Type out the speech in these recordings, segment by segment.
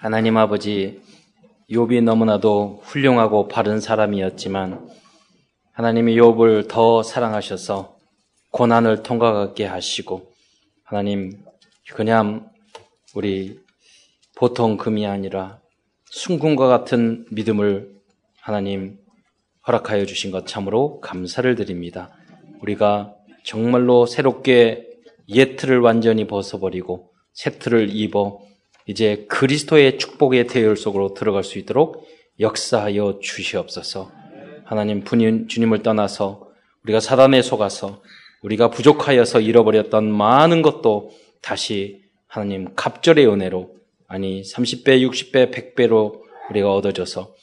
하나님 아버지, 욥이 너무나도 훌륭하고 바른 사람이었지만 하나님이 욥을 더 사랑하셔서 고난을 통과하게 하시고 하나님 그냥 우리 보통 금이 아니라 순금과 같은 믿음을 하나님 허락하여 주신 것 참으로 감사를 드립니다. 우리가 정말로 새롭게 옛 틀을 완전히 벗어버리고 새 틀을 입어 이제 그리스도의 축복의 대열 속으로 들어갈 수 있도록 역사하여 주시옵소서. 하나님 주님을 떠나서 우리가 사단에 속아서 우리가 부족하여서 잃어버렸던 많은 것도 다시 하나님 갑절의 은혜로 아니 30배, 60배, 100배로 우리가 얻어져서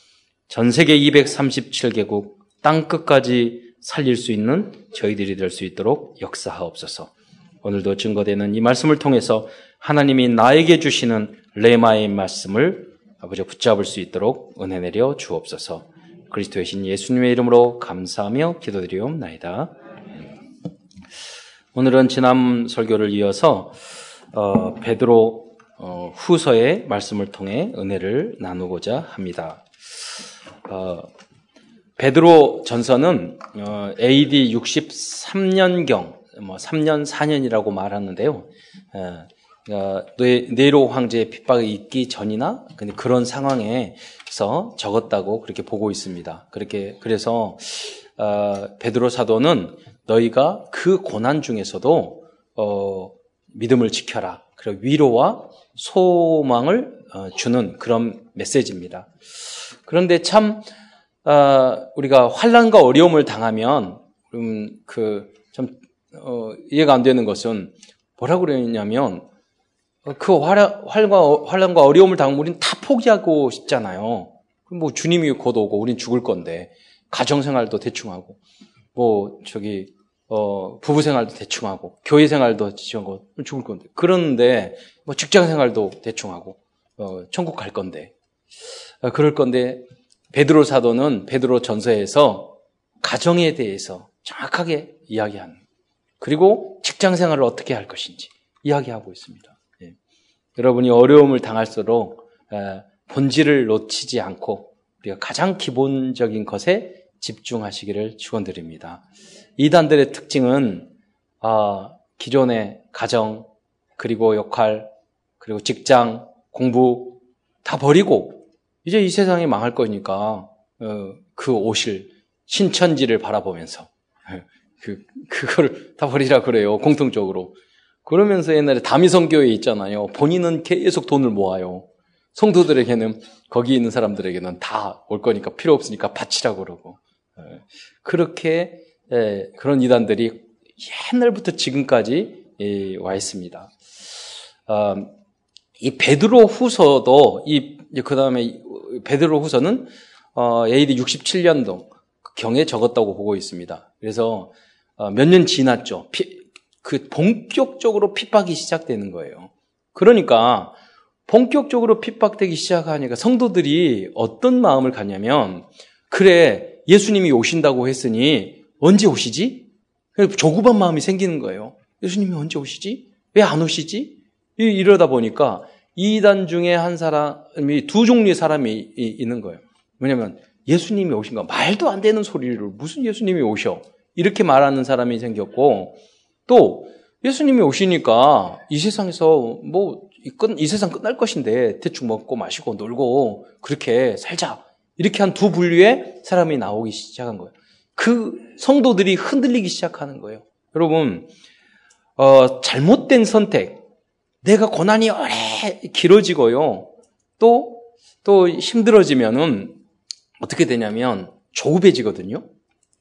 전 세계 237개국 땅 끝까지 살릴 수 있는 저희들이 될 수 있도록 역사하옵소서. 오늘도 증거되는 이 말씀을 통해서 하나님이 나에게 주시는 레마의 말씀을 아버지 붙잡을 수 있도록 은혜 내려 주옵소서. 그리스도의 신 예수님의 이름으로 감사하며 기도드리옵나이다. 오늘은 지난 설교를 이어서 어, 베드로 어, 후서의 말씀을 통해 은혜를 나누고자 합니다. 어, 베드로 전서는 어, AD 63년경, 뭐 3년, 4년이라고 말하는데요. 어, 어, 네로 황제의 핍박이 있기 전이나 근데 그런 상황에서 적었다고 그렇게 보고 있습니다. 그렇게 그래서 어, 베드로 사도는 너희가 그 고난 중에서도 어, 믿음을 지켜라. 그리고 위로와 소망을 어, 주는 그런 메시지입니다. 그런데 참 어, 우리가 환란과 어려움을 당하면 음, 그좀 어, 이해가 안 되는 것은 뭐라고 그러냐면 그 환란, 환란과 어려움을 당하면 우리는 다 포기하고 싶잖아요. 뭐 주님이 곧 오고 우린 죽을 건데 가정생활도 대충 하고 뭐 저기 어 부부 생활도 대충 하고 교회 생활도 대충 하고 죽을 건데 그런데 뭐 직장 생활도 대충 하고 어 천국 갈 건데 어, 그럴 건데 베드로 사도는 베드로 전서에서 가정에 대해서 정확하게 이야기하는 그리고 직장 생활을 어떻게 할 것인지 이야기하고 있습니다. 여러분이 어려움을 당할수록 본질을 놓치지 않고 우리가 가장 기본적인 것에 집중하시기를 축원드립니다. 이단들의 특징은 아, 기존의 가정 그리고 역할 그리고 직장 공부 다 버리고 이제 이 세상이 망할 거니까 어, 그 옷을 신천지를 바라보면서 그 그걸 다 버리라 그래요 공통적으로 그러면서 옛날에 다미성교회 있잖아요. 본인은 계속 돈을 모아요. 성도들에게는 거기 있는 사람들에게는 다 올 거니까 필요 없으니까 바치라고 그러고 예. 그렇게 예, 그런 이단들이 옛날부터 지금까지 예, 와 있습니다. 아, 이 베드로 후서도 이 그 다음에 베드로 후서는 어, AD 67년도 경에 적었다고 보고 있습니다. 그래서 어, 몇년 지났죠. 그 본격적으로 핍박이 시작되는 거예요. 그러니까 본격적으로 핍박되기 시작하니까 성도들이 어떤 마음을 갖냐면 그래 예수님이 오신다고 했으니 언제 오시지? 조급한 마음이 생기는 거예요. 예수님이 언제 오시지? 왜 안 오시지? 이러다 보니까 이단 중에 한 사람이 두 종류의 사람이 있는 거예요. 왜냐면 예수님이 오신 거 말도 안 되는 소리를 무슨 예수님이 오셔 이렇게 말하는 사람이 생겼고 또 예수님이 오시니까 이 세상에서 뭐 이 세상 끝날 것인데 대충 먹고 마시고 놀고 그렇게 살자 이렇게 한 두 분류의 사람이 나오기 시작한 거예요. 그 성도들이 흔들리기 시작하는 거예요. 여러분 어, 잘못된 선택, 내가 고난이 오래 길어지고요. 또, 또 힘들어지면은 어떻게 되냐면 조급해지거든요.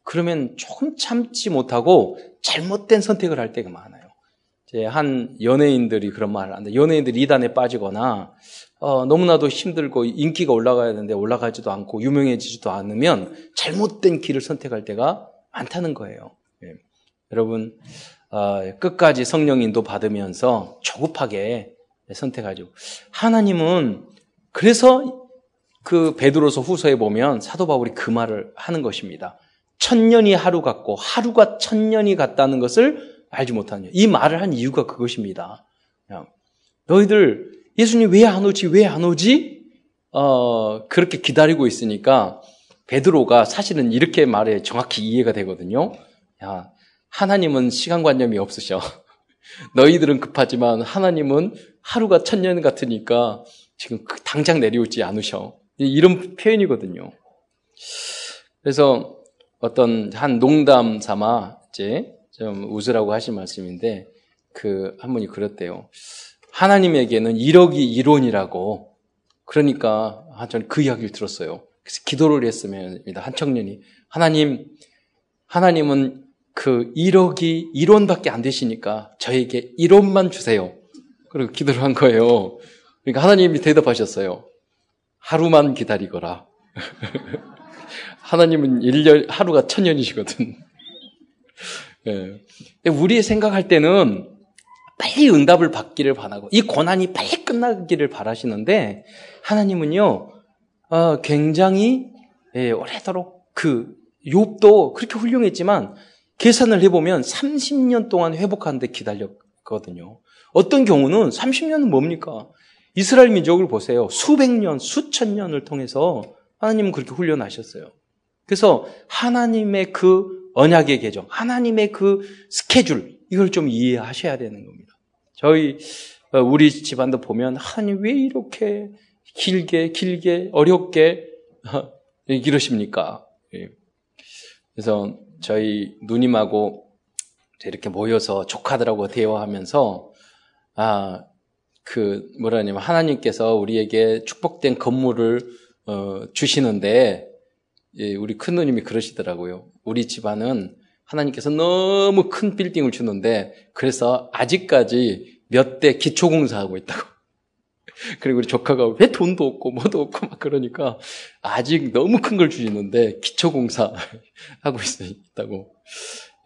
그러면 조금 참지 못하고 잘못된 선택을 할 때가 많아요. 한 연예인들이 그런 말을 하는데 연예인들이 이단에 빠지거나 어, 너무나도 힘들고 인기가 올라가야 되는데 올라가지도 않고 유명해지지도 않으면 잘못된 길을 선택할 때가 많다는 거예요. 예. 여러분 어, 끝까지 성령 인도 받으면서 조급하게 선택하죠. 하나님은 그래서 그 베드로서 후서에 보면 사도 바울이 그 말을 하는 것입니다. 천년이 하루 같고 하루가 천년이 같다는 것을 알지 못하는 이 말을 한 이유가 그것입니다. 너희들 예수님 왜 안 오지? 왜 안 오지? 어, 그렇게 기다리고 있으니까 베드로가 사실은 이렇게 말해 정확히 이해가 되거든요. 야, 하나님은 시간관념이 없으셔. 너희들은 급하지만 하나님은 하루가 천년 같으니까 지금 그 당장 내려오지 않으셔. 이런 표현이거든요. 그래서 어떤 한 농담 삼아 이제 좀 웃으라고 하신 말씀인데 그 한 분이 그랬대요. 하나님에게는 1억이 이론이라고 그러니까 아, 저는 그 이야기를 들었어요. 그래서 기도를 했으면입니다. 한 청년이 하나님 하나님은 그 1억이 1원밖에 안 되시니까 저에게 1원만 주세요. 그리고 기도를 한 거예요. 그러니까 하나님이 대답하셨어요. 하루만 기다리거라. 하나님은 1년, 하루가 천년이시거든. 예. 우리 생각할 때는 빨리 응답을 받기를 바라고, 이 고난이 빨리 끝나기를 바라시는데, 하나님은요, 어, 굉장히, 예, 오래도록 그, 욥도 그렇게 훌륭했지만, 계산을 해보면 30년 동안 회복하는데 기다렸거든요. 어떤 경우는 30년은 뭡니까? 이스라엘 민족을 보세요. 수백 년, 수천 년을 통해서 하나님은 그렇게 훈련하셨어요. 그래서 하나님의 그 언약의 계정, 하나님의 그 스케줄, 이걸 좀 이해하셔야 되는 겁니다. 저희, 어, 우리 집안도 보면 하나님 왜 이렇게 길게, 길게, 어렵게 어, 이러십니까? 예. 그래서 저희 누님하고 이렇게 모여서 조카들하고 대화하면서 아, 그 뭐라냐면 하나님께서 우리에게 축복된 건물을 어, 주시는데 예, 우리 큰 누님이 그러시더라고요. 우리 집안은 하나님께서 너무 큰 빌딩을 주는데 그래서 아직까지 몇 대 기초공사하고 있다고. 그리고 우리 조카가 왜 돈도 없고 뭐도 없고 막 그러니까 아직 너무 큰 걸 주시는데 기초공사 하고 있다고.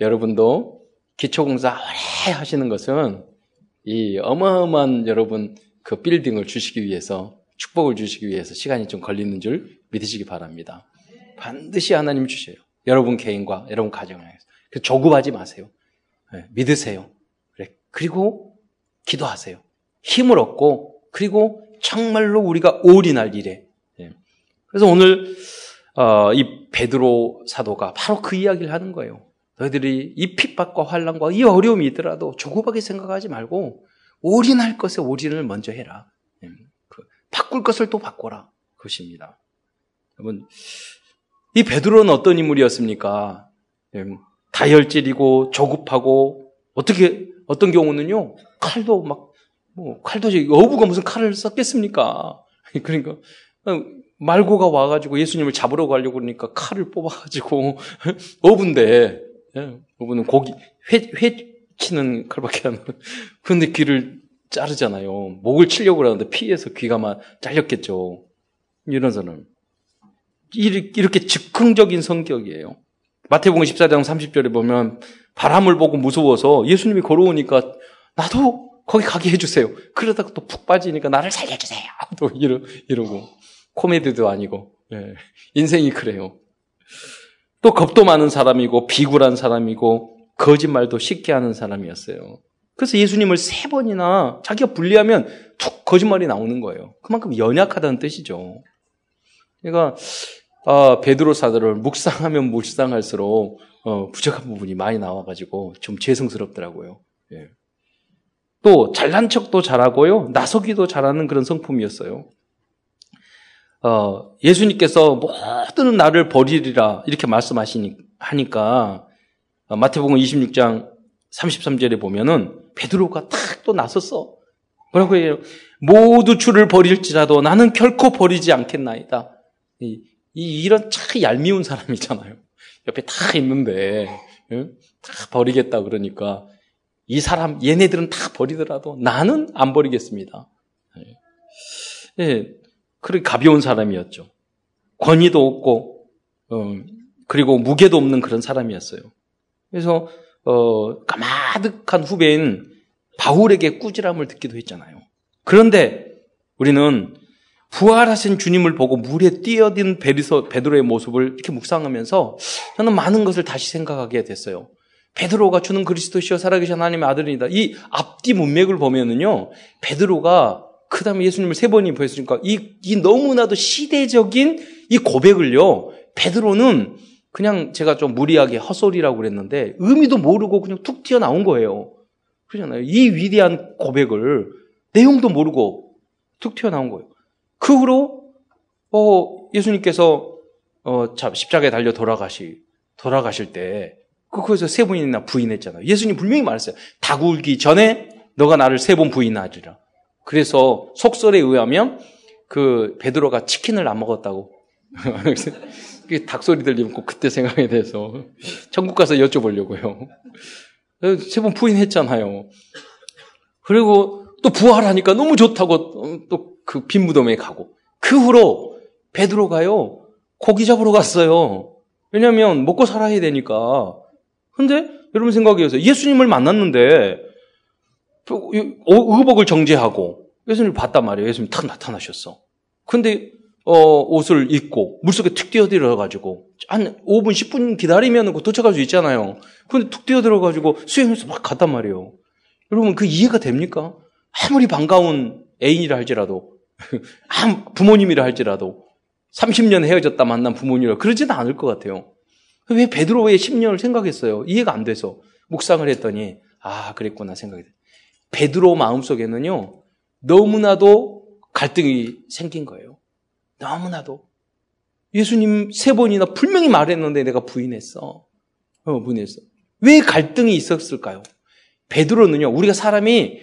여러분도 기초공사 오래 하시는 것은 이 어마어마한 여러분 그 빌딩을 주시기 위해서 축복을 주시기 위해서 시간이 좀 걸리는 줄 믿으시기 바랍니다. 반드시 하나님 주셔요. 여러분 개인과 여러분 가정을 위해서. 조급하지 마세요. 네, 믿으세요. 그래. 그리고 기도하세요. 힘을 얻고 그리고 정말로 우리가 올인할 일에. 네. 그래서 오늘 어, 이 베드로 사도가 바로 그 이야기를 하는 거예요. 너희들이 이 핍박과 환란과 이 어려움이 있더라도 조급하게 생각하지 말고 올인할 것에 올인을 먼저 해라. 네. 그 바꿀 것을 또 바꿔라. 그것입니다. 여러분 이 베드로는 어떤 인물이었습니까? 예, 다혈질이고 조급하고 어떻게 어떤 경우는요 칼도 막 뭐 칼도 어부가 무슨 칼을 썼겠습니까? 그러니까 어, 말고가 와가지고 예수님을 잡으러 가려고 그러니까 칼을 뽑아가지고 어부인데 예, 어부는 고기 회, 회 치는 칼밖에 안 그런데 귀를 자르잖아요. 목을 치려고 그러는데 피해서 귀가 막 잘렸겠죠. 이런 사람. 이렇게 즉흥적인 성격이에요. 마태복음 14장 30절에 보면 바람을 보고 무서워서 예수님이 걸어오니까 나도 거기 가게 해주세요. 그러다가 또 푹 빠지니까 나를 살려주세요. 또 이러, 이러고. 코미디도 아니고. 예. 인생이 그래요. 또 겁도 많은 사람이고 비굴한 사람이고 거짓말도 쉽게 하는 사람이었어요. 그래서 예수님을 세 번이나 자기가 불리하면 툭 거짓말이 나오는 거예요. 그만큼 연약하다는 뜻이죠. 그러니까 어, 베드로 사도를 묵상하면 묵상할수록 어, 부족한 부분이 많이 나와가지고 좀 죄송스럽더라고요. 예. 또 잘난 척도 잘하고요, 나서기도 잘하는 그런 성품이었어요. 어, 예수님께서 모든 나를 버리리라 이렇게 말씀하시니까 어, 마태복음 26장 33절에 보면은 베드로가 탁 또 나섰어. 뭐라고 해요? 모두 주를 버릴지라도 나는 결코 버리지 않겠나이다. 이, 이런 참 얄미운 사람이잖아요. 옆에 다 있는데, 응? 다 버리겠다 그러니까, 이 사람, 얘네들은 다 버리더라도 나는 안 버리겠습니다. 예. 예. 그렇게 가벼운 사람이었죠. 권위도 없고, 어, 그리고 무게도 없는 그런 사람이었어요. 그래서, 어, 까마득한 후배인 바울에게 꾸지람을 듣기도 했잖아요. 그런데 우리는 부활하신 주님을 보고 물에 뛰어든 베리서 베드로의 모습을 이렇게 묵상하면서 저는 많은 것을 다시 생각하게 됐어요. 베드로가 주는 그리스도시여 살아계신 하나님의 아들이다. 이 앞뒤 문맥을 보면은요, 베드로가 그 다음에 예수님을 세 번이 보였으니까 이, 이 너무나도 시대적인 이 고백을요, 베드로는 그냥 제가 좀 무리하게 헛소리라고 그랬는데 의미도 모르고 그냥 툭 튀어나온 거예요. 그러잖아요. 이 위대한 고백을 내용도 모르고 툭 튀어나온 거예요. 그 후로 어, 예수님께서 어, 십자가에 달려 돌아가시 돌아가실 때 거기서 세 번이나 부인했잖아요. 예수님 분명히 말했어요. 닭 울기 전에 너가 나를 세 번 부인하리라. 그래서 속설에 의하면 그 베드로가 치킨을 안 먹었다고. 닭소리 들리면 꼭 그때 생각이 돼서 천국 가서 여쭤보려고요. 세 번 부인했잖아요. 그리고 또 부활하니까 너무 좋다고 또 그 빈 무덤에 가고 그 후로 베드로가요 고기 잡으러 갔어요. 왜냐하면 먹고 살아야 되니까. 근데 여러분 생각해보세요. 예수님을 만났는데 의복을 정제하고 예수님을 봤단 말이에요. 예수님 탁 나타나셨어. 근데 어, 옷을 입고 물속에 툭 뛰어들어가지고 한 5분, 10분 기다리면 도착할 수 있잖아요. 근데 툭 뛰어들어가지고 수행해서 막 갔단 말이에요. 여러분 그 이해가 됩니까? 아무리 반가운 애인이라 할지라도 부모님이라 할지라도 30년 헤어졌다 만난 부모님이라 그러지는 않을 것 같아요. 왜 베드로의 10년을 생각했어요? 이해가 안 돼서 묵상을 했더니 아 그랬구나 생각이 돼. 베드로 마음속에는요 너무나도 갈등이 생긴 거예요. 너무나도 예수님 세 번이나 분명히 말했는데 내가 부인했어. 어, 부인했어. 왜 갈등이 있었을까요? 베드로는요 우리가 사람이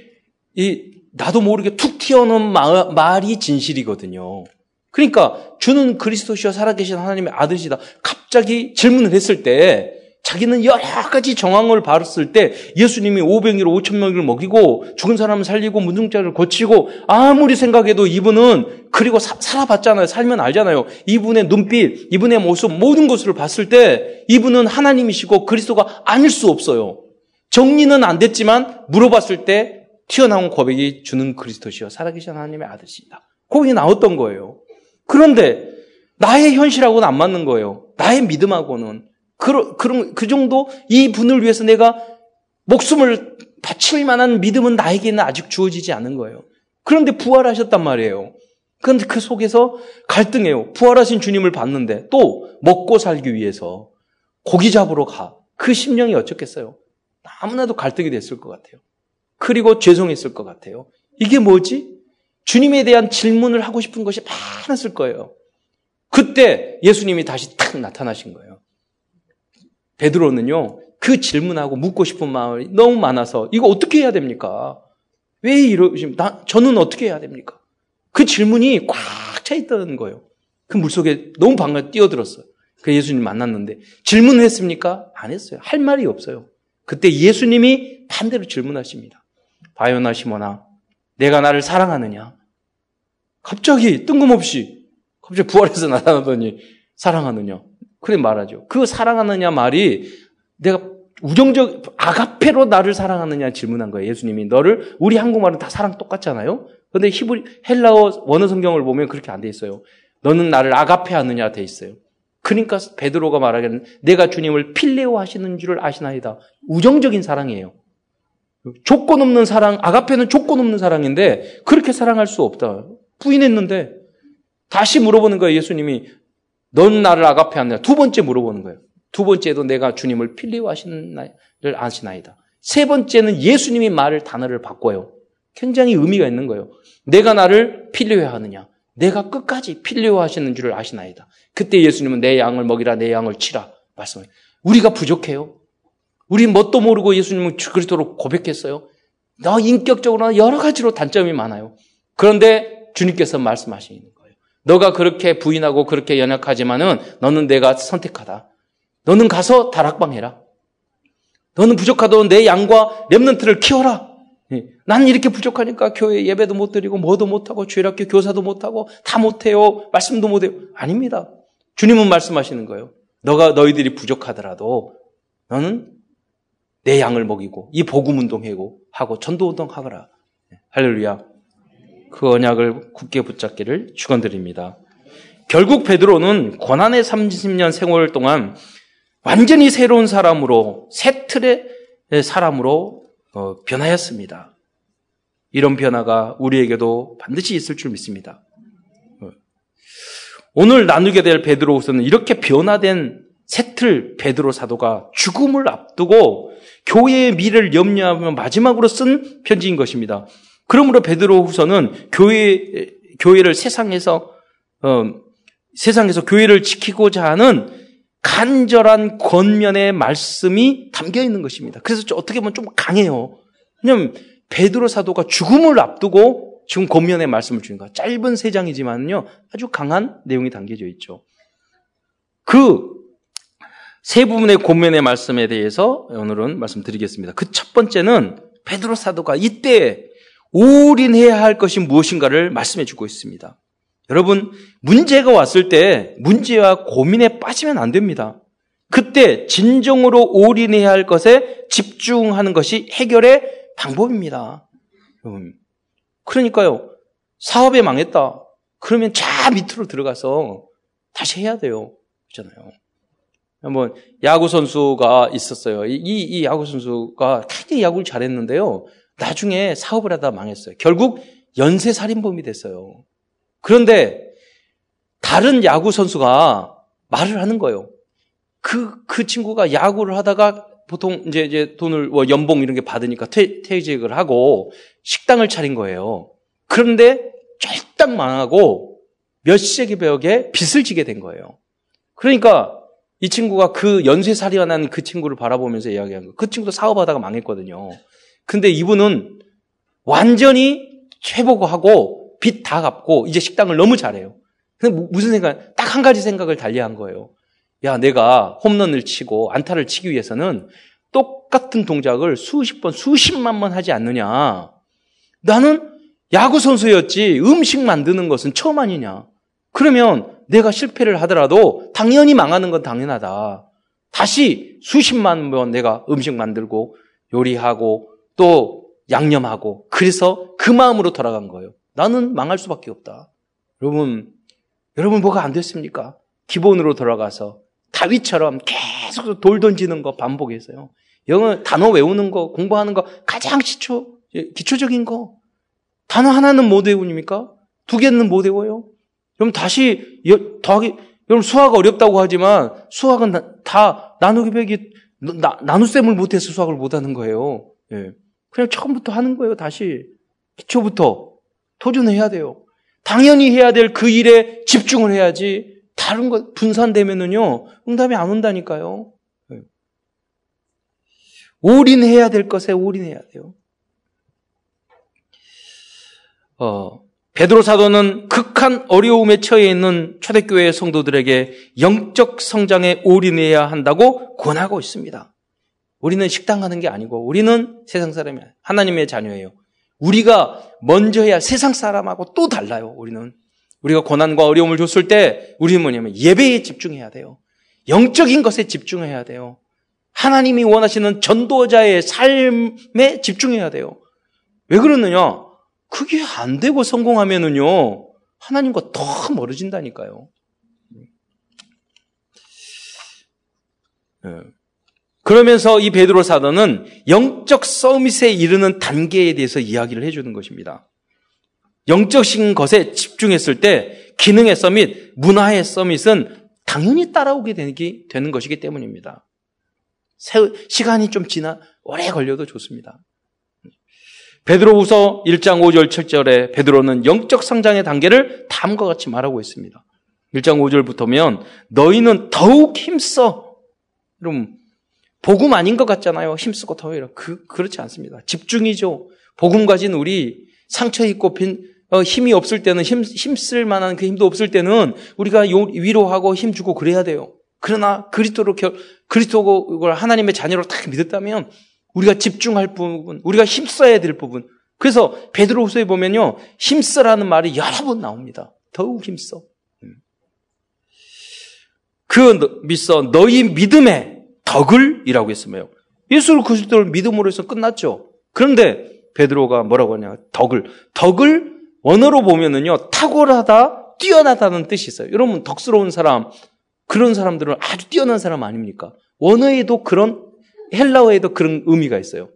이 나도 모르게 툭 튀어나온 말이 진실이거든요. 그러니까 주는 그리스도시와 살아계신 하나님의 아들이다. 갑자기 질문을 했을 때 자기는 여러 가지 정황을 봤을 때 예수님이 500일, 5천 명을 먹이고 죽은 사람을 살리고 문둥자를 고치고 아무리 생각해도 이분은 그리고 사, 살아봤잖아요. 살면 알잖아요. 이분의 눈빛, 이분의 모습 모든 것을 봤을 때 이분은 하나님이시고 그리스도가 아닐 수 없어요. 정리는 안 됐지만 물어봤을 때 튀어나온 고백이 주는 그리스도시여 살아계신 하나님의 아들이다. 거기 나왔던 거예요. 그런데 나의 현실하고는 안 맞는 거예요. 나의 믿음하고는. 그, 그런, 그 정도 이 분을 위해서 내가 목숨을 바칠 만한 믿음은 나에게는 아직 주어지지 않은 거예요. 그런데 부활하셨단 말이에요. 그런데 그 속에서 갈등해요. 부활하신 주님을 봤는데 또 먹고 살기 위해서 고기 잡으러 가. 그 심령이 어쩌겠어요? 너무나도 갈등이 됐을 것 같아요. 그리고 죄송했을 것 같아요. 이게 뭐지? 주님에 대한 질문을 하고 싶은 것이 많았을 거예요. 그때 예수님이 다시 탁 나타나신 거예요. 베드로는요, 그 질문하고 묻고 싶은 마음이 너무 많아서 이거 어떻게 해야 됩니까? 왜 이러시면 저는 어떻게 해야 됩니까? 그 질문이 꽉 차 있던 거예요. 그 물속에 너무 반가 뛰어들었어요. 그 예수님 만났는데 질문을 했습니까? 안 했어요. 할 말이 없어요. 그때 예수님이 반대로 질문하십니다. 바요나 시모나 내가 나를 사랑하느냐? 갑자기 뜬금없이 갑자기 부활해서 나타나더니 사랑하느냐? 그래 말하죠. 그 사랑하느냐 말이 내가 우정적 아가페로 나를 사랑하느냐 질문한 거예요. 예수님이 너를 우리 한국말은 다 사랑 똑같잖아요. 근데 히브리 헬라어 원어 성경을 보면 그렇게 안 돼 있어요. 너는 나를 아가페 하느냐 돼 있어요. 그러니까 베드로가 말하기는 내가 주님을 필레오 하시는 줄을 아시나이다. 우정적인 사랑이에요. 조건 없는 사랑, 아가페는 조건 없는 사랑인데 그렇게 사랑할 수 없다. 부인했는데 다시 물어보는 거예요. 예수님이 넌 나를 아가페 하느냐. 두 번째 물어보는 거예요. 두 번째도 내가 주님을 필리오 하시는 를 아시나이다. 세 번째는 예수님이 말을 단어를 바꿔요. 굉장히 의미가 있는 거예요. 내가 나를 필리오 하느냐. 내가 끝까지 필리오 하시는 줄을 아시나이다. 그때 예수님은 내 양을 먹이라 내 양을 치라 말씀해요. 우리가 부족해요. 우리 뭣도 모르고 예수님은 그리스도로 고백했어요. 너 인격적으로 여러 가지로 단점이 많아요. 그런데 주님께서 말씀하시는 거예요. 너가 그렇게 부인하고 그렇게 연약하지만은 너는 내가 선택하다. 너는 가서 다락방 해라. 너는 부족하도 내 양과 랩런트를 키워라. 예. 나는 이렇게 부족하니까 교회 예배도 못 드리고 뭐도 못하고 주일학교 교사도 못하고 다 못해요. 말씀도 못해요. 아닙니다. 주님은 말씀하시는 거예요. 너가 너희들이 부족하더라도 너는 내 양을 먹이고 이 복음 운동하고 하고 전도 운동하거라. 예. 할렐루야. 그 언약을 굳게 붙잡기를 축원드립니다. 결국 베드로는 고난의 30년 생활 동안 완전히 새로운 사람으로 새 틀의 사람으로 어, 변하였습니다. 이런 변화가 우리에게도 반드시 있을 줄 믿습니다. 오늘 나누게 될 베드로후서는 이렇게 변화된 새틀 베드로 사도가 죽음을 앞두고 교회의 미래를 염려하며 마지막으로 쓴 편지인 것입니다. 그러므로 베드로 후서는 교회 교회를 세상에서 어, 세상에서 교회를 지키고자 하는 간절한 권면의 말씀이 담겨 있는 것입니다. 그래서 어떻게 보면 좀 강해요. 왜냐하면 베드로 사도가 죽음을 앞두고 지금 권면의 말씀을 주는 거. 짧은 세 장이지만요, 아주 강한 내용이 담겨져 있죠. 그 세 부분의 권면의 말씀에 대해서 오늘은 말씀드리겠습니다. 그 첫 번째는 베드로 사도가 이때 올인해야 할 것이 무엇인가를 말씀해 주고 있습니다. 여러분, 문제가 왔을 때 문제와 고민에 빠지면 안 됩니다. 그때 진정으로 올인해야 할 것에 집중하는 것이 해결의 방법입니다. 여러분. 그러니까요, 사업에 망했다. 그러면 자 밑으로 들어가서 다시 해야 돼요. 그렇잖아요. 한번 야구 선수가 있었어요. 이, 이 야구 선수가 굉장히 야구를 잘했는데요. 나중에 사업을 하다 망했어요. 결국 연쇄 살인범이 됐어요. 그런데 다른 야구 선수가 말을 하는 거예요. 그, 그 친구가 야구를 하다가 보통 이제, 이제 돈을, 뭐 연봉 이런 게 받으니까 퇴, 퇴직을 하고 식당을 차린 거예요. 그런데 쫄딱 망하고 몇십억의 벽에 빚을 지게 된 거예요. 그러니까 이 친구가 그 연쇄살인한 그 친구를 바라보면서 이야기한 거예요. 그 친구도 사업하다가 망했거든요. 근데 이분은 완전히 회복하고 빚 다 갚고 이제 식당을 너무 잘해요. 근데 무슨 생각? 딱 한 가지 생각을 달리한 거예요. 야, 내가 홈런을 치고 안타를 치기 위해서는 똑같은 동작을 수십 번, 수십만 번 하지 않느냐. 나는 야구 선수였지 음식 만드는 것은 처음 아니냐. 그러면 내가 실패를 하더라도 당연히 망하는 건 당연하다. 다시 수십만 번 내가 음식 만들고 요리하고 또 양념하고 그래서 그 마음으로 돌아간 거예요. 나는 망할 수밖에 없다. 여러분, 여러분 뭐가 안 됐습니까? 기본으로 돌아가서 다윗처럼 계속 돌 던지는 거 반복해서요. 영어 단어 외우는 거, 공부하는 거 가장 기초, 기초적인 거. 단어 하나는 못 외우니까? 두 개는 못 외워요? 그럼 다시 더하기, 여러분 수학 어렵다고 하지만 수학은 다 나누기 배기, 나, 나눗셈을 못해서 수학을 못하는 거예요. 예. 그냥 처음부터 하는 거예요, 다시. 기초부터. 도전해야 돼요. 당연히 해야 될 그 일에 집중을 해야지 다른 것 분산되면은요 응답이 안 온다니까요. 네. 올인해야 될 것에 올인해야 돼요. 어, 베드로 사도는 극한 어려움에 처해 있는 초대교회 성도들에게 영적 성장에 올인해야 한다고 권하고 있습니다. 우리는 식당 가는 게 아니고 우리는 세상 사람이 하나님의 자녀예요. 우리가 먼저 해야 세상 사람하고 또 달라요, 우리는. 우리가 고난과 어려움을 줬을 때 우리는 뭐냐면 예배에 집중해야 돼요. 영적인 것에 집중해야 돼요. 하나님이 원하시는 전도자의 삶에 집중해야 돼요. 왜 그러느냐? 그게 안 되고 성공하면은요, 하나님과 더 멀어진다니까요. 네. 그러면서 이 베드로 사도는 영적 서밋에 이르는 단계에 대해서 이야기를 해주는 것입니다. 영적인 것에 집중했을 때 기능의 서밋, 문화의 서밋은 당연히 따라오게 되는 것이기 때문입니다. 시간이 좀 지나 오래 걸려도 좋습니다. 베드로후서 1장 5절 7절에 베드로는 영적 성장의 단계를 다음과 같이 말하고 있습니다. 1장 5절부터면 너희는 더욱 힘써. 여러분 복음 아닌 것 같잖아요. 힘쓰고 더 이런. 그, 그렇지 않습니다. 집중이죠. 복음 가진 우리 상처 있고 빈, 어, 힘이 없을 때는 힘, 힘쓸 만한 그 힘도 없을 때는 우리가 요, 위로하고 힘주고 그래야 돼요. 그러나 그리스도로 그리스도를 하나님의 자녀로 딱 믿었다면 우리가 집중할 부분, 우리가 힘써야 될 부분. 그래서 베드로후서에 보면요. 힘써라는 말이 여러 번 나옵니다. 더욱 힘써. 음. 그 믿어 너희 믿음에 덕을이라고 했으며 예수 그리스도를 믿음으로 해서 끝났죠. 그런데 베드로가 뭐라고 하냐? 덕을. 덕을 원어로 보면은요, 탁월하다, 뛰어나다는 뜻이 있어요. 여러분, 덕스러운 사람, 그런 사람들은 아주 뛰어난 사람 아닙니까? 원어에도 그런, 헬라어에도 그런 의미가 있어요.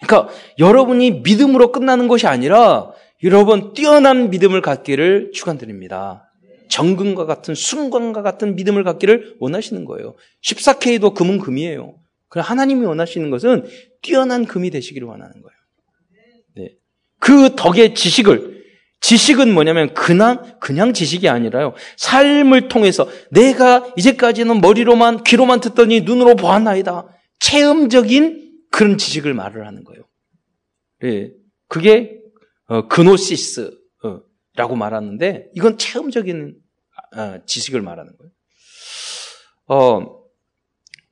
그러니까 여러분이 믿음으로 끝나는 것이 아니라 여러분 뛰어난 믿음을 갖기를 축원드립니다. 정금과 같은 순간과 같은 믿음을 갖기를 원하시는 거예요. 14K도 금은 금이에요. 그럼 하나님이 원하시는 것은 뛰어난 금이 되시기를 원하는 거예요. 네. 그 덕의 지식을 지식은 뭐냐면 그냥 그냥 지식이 아니라요. 삶을 통해서 내가 이제까지는 머리로만 귀로만 듣더니 눈으로 보았나이다. 체험적인 그런 지식을 말을 하는 거예요. 예. 그게 어, 그노시스 라고 말하는데 이건 체험적인 어, 지식을 말하는 거예요. 어,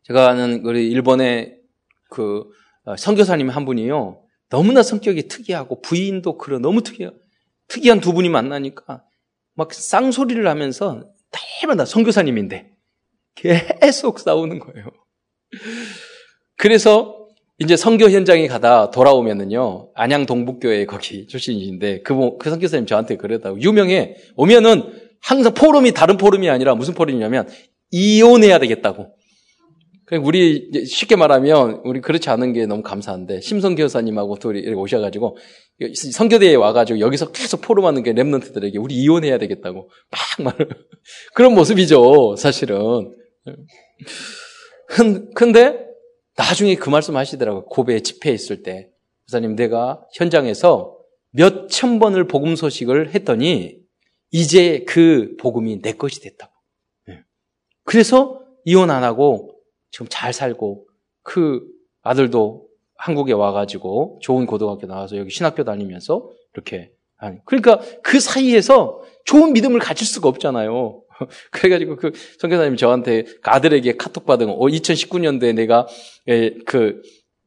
제가 아는 우리 일본의 그 어, 선교사님 한 분이요. 너무나 성격이 특이하고 부인도 그런 너무 특이해요. 특이한 두 분이 만나니까 막 쌍소리를 하면서 대마다 선교사님인데 계속 싸우는 거예요. 그래서 이제 선교 현장에 가다 돌아오면은요, 안양 동북교회 거기 출신인데, 그, 그 선교사님 저한테 그랬다고. 유명해. 오면은 항상 포럼이 다른 포럼이 아니라 무슨 포럼이냐면, 이혼해야 되겠다고. 우리 쉽게 말하면 우리 그렇지 않은 게 너무 감사한데 심성 교사님하고 둘이 오셔가지고 선교대에 와가지고 여기서 계속 포럼하는 게 랩런트들에게 우리 이혼해야 되겠다고 막 말. 그런 모습이죠 사실은. 근데 나중에 그 말씀 하시더라고요. 고베 집회에 있을 때. 목사님, 내가 현장에서 몇 천 번을 복음 소식을 했더니 이제 그 복음이 내 것이 됐다고. 네. 그래서 이혼 안 하고 지금 잘 살고 그 아들도 한국에 와가지고 좋은 고등학교 나와서 여기 신학교 다니면서 이렇게. 그러니까 그 사이에서 좋은 믿음을 가질 수가 없잖아요. 그래가지고 그 선교사님 저한테 그 아들에게 카톡 받은 거, 2019년도에 내가 예, 그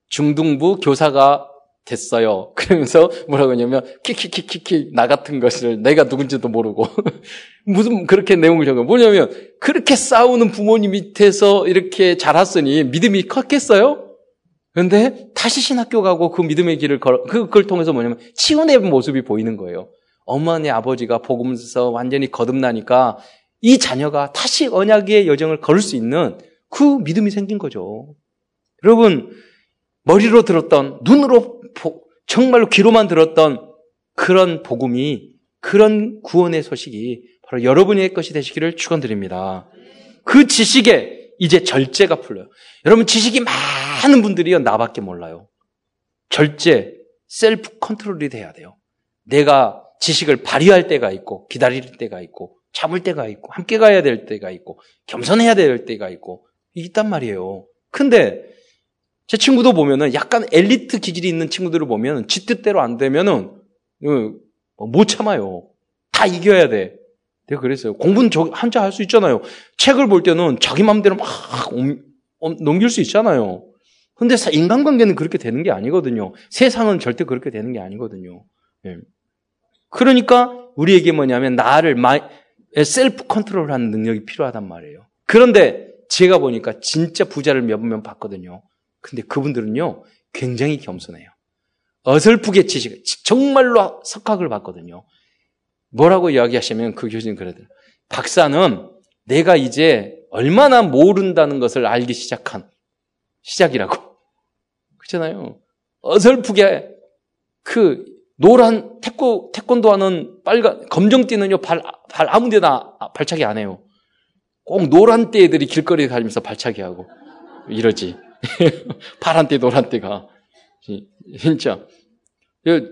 중등부 교사가 됐어요. 그러면서 뭐라고 하냐면 키키키키키 나 같은 것을 내가 누군지도 모르고 무슨 그렇게 내용을 적어 뭐냐면 그렇게 싸우는 부모님 밑에서 이렇게 자랐으니 믿음이 컸겠어요? 그런데 다시 신학교 가고 그 믿음의 길을 걸어 그걸 통해서 뭐냐면 치유의 모습이 보이는 거예요. 어머니 아버지가 복음서 완전히 거듭나니까 이 자녀가 다시 언약의 여정을 걸을 수 있는 그 믿음이 생긴 거죠. 여러분, 머리로 들었던, 눈으로, 정말로 귀로만 들었던 그런 복음이, 그런 구원의 소식이 바로 여러분의 것이 되시기를 축원드립니다. 그 지식에 이제 절제가 풀려요. 여러분, 지식이 많은 분들이요, 나밖에 몰라요. 절제, 셀프 컨트롤이 돼야 돼요. 내가 지식을 발휘할 때가 있고, 기다릴 때가 있고, 참을 때가 있고, 함께 가야 될 때가 있고, 겸손해야 될 때가 있고, 있단 말이에요. 근데, 제 친구도 보면은 약간 엘리트 기질이 있는 친구들을 보면 지 뜻대로 안 되면은, 어, 뭐못 참아요. 다 이겨야 돼. 내가 그랬어요. 공부는 한자 할 수 있잖아요. 책을 볼 때는 자기 마음대로 막 넘길 수 있잖아요. 근데 인간관계는 그렇게 되는 게 아니거든요. 세상은 절대 그렇게 되는 게 아니거든요. 네. 그러니까 우리에게 뭐냐면 나를 셀프 컨트롤하는 능력이 필요하단 말이에요. 그런데 제가 보니까 진짜 부자를 몇 명 봤거든요. 근데 그분들은요, 굉장히 겸손해요. 어설프게 지식, 정말로 석학을 받거든요. 뭐라고 이야기하시면 그 교수님 그러더라고요. 박사는 내가 이제 얼마나 모른다는 것을 알기 시작한 시작이라고. 그렇잖아요. 어설프게 그 노란 태권, 태권도 하는 빨간, 검정 띠는요, 발, 발 아무 데나 발차기 안 해요. 꼭 노란 띠 애들이 길거리에 다니면서 발차기 하고, 이러지. 파란 띠, 노란 띠가. 진짜. 제가